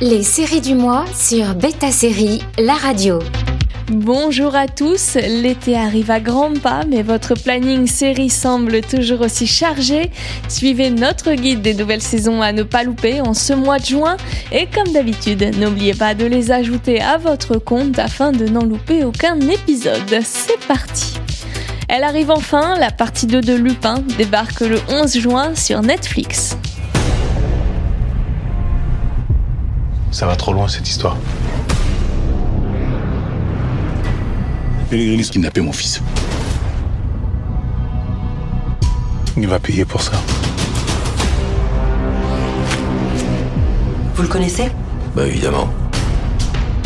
Les séries du mois sur Beta Série, la radio. Bonjour à tous, l'été arrive à grands pas, mais votre planning série semble toujours aussi chargé. Suivez notre guide des nouvelles saisons à ne pas louper en ce mois de juin et comme d'habitude, n'oubliez pas de les ajouter à votre compte afin de n'en louper aucun épisode. C'est parti Elle arrive enfin, la partie 2 de Lupin débarque le 11 juin sur Netflix. Ça va trop loin cette histoire. Pellegrini kidnappé mon fils. Il va payer pour ça. Vous le connaissez? Bah évidemment.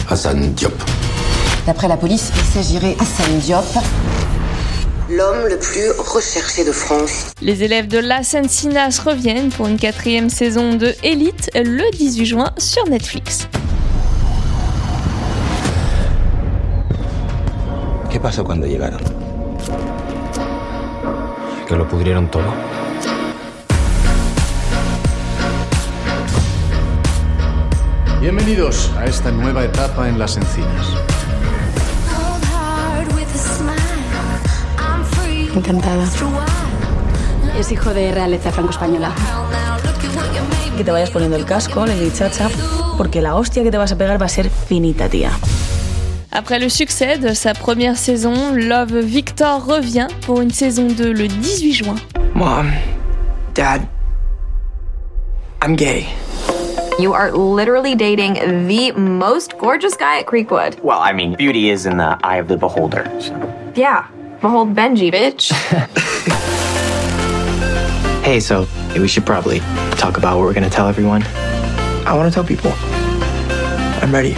Hassan Diop. D'après la police, il s'agirait Hassan Diop. L'homme le plus recherché de France. Les élèves de La Sinas reviennent pour une quatrième saison de Elite le 18 juin sur Netflix. ¿Qué pasó cuando llegaron? Que lo pudrieron todo? Bienvenidos a esta nueva etapa en las encinas. Encantada. Es hijo de realeza franco-española. Que te vayas poniendo el casco, le chacha, porque la hostia que te vas a pegar va a ser finita, tía. Après le succès de sa première saison, Love Victor revient pour une saison 2 le 18 juin. Mom, Dad, I'm gay. You are literally dating the most gorgeous guy at Creekwood. Well, I mean, beauty is in the eye of the beholder. So. Yeah, behold Benji, bitch. hey, so we should probably talk about what we're gonna tell everyone. I want to tell people. I'm ready.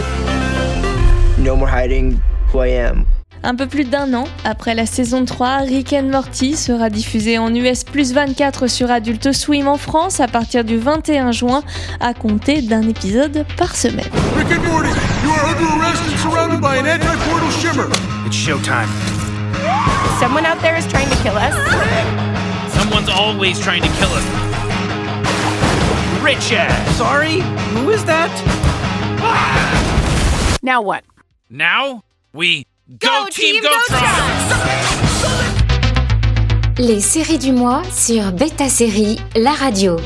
No more hiding who I am. Un peu plus d'un an après la saison 3, Rick and Morty sera diffusé en US plus 24 sur Adult Swim en France à partir du 21 juin, à compter d'un épisode par semaine. Rick and Morty, you are under arrest and surrounded by an anti-portal shimmer. It's showtime. Someone out there is trying to kill us. Someone's always trying to kill us. Richard! Sorry? Who is that? Now what? Now we go, team go team, team Go Les séries du mois sur Beta Série, la radio.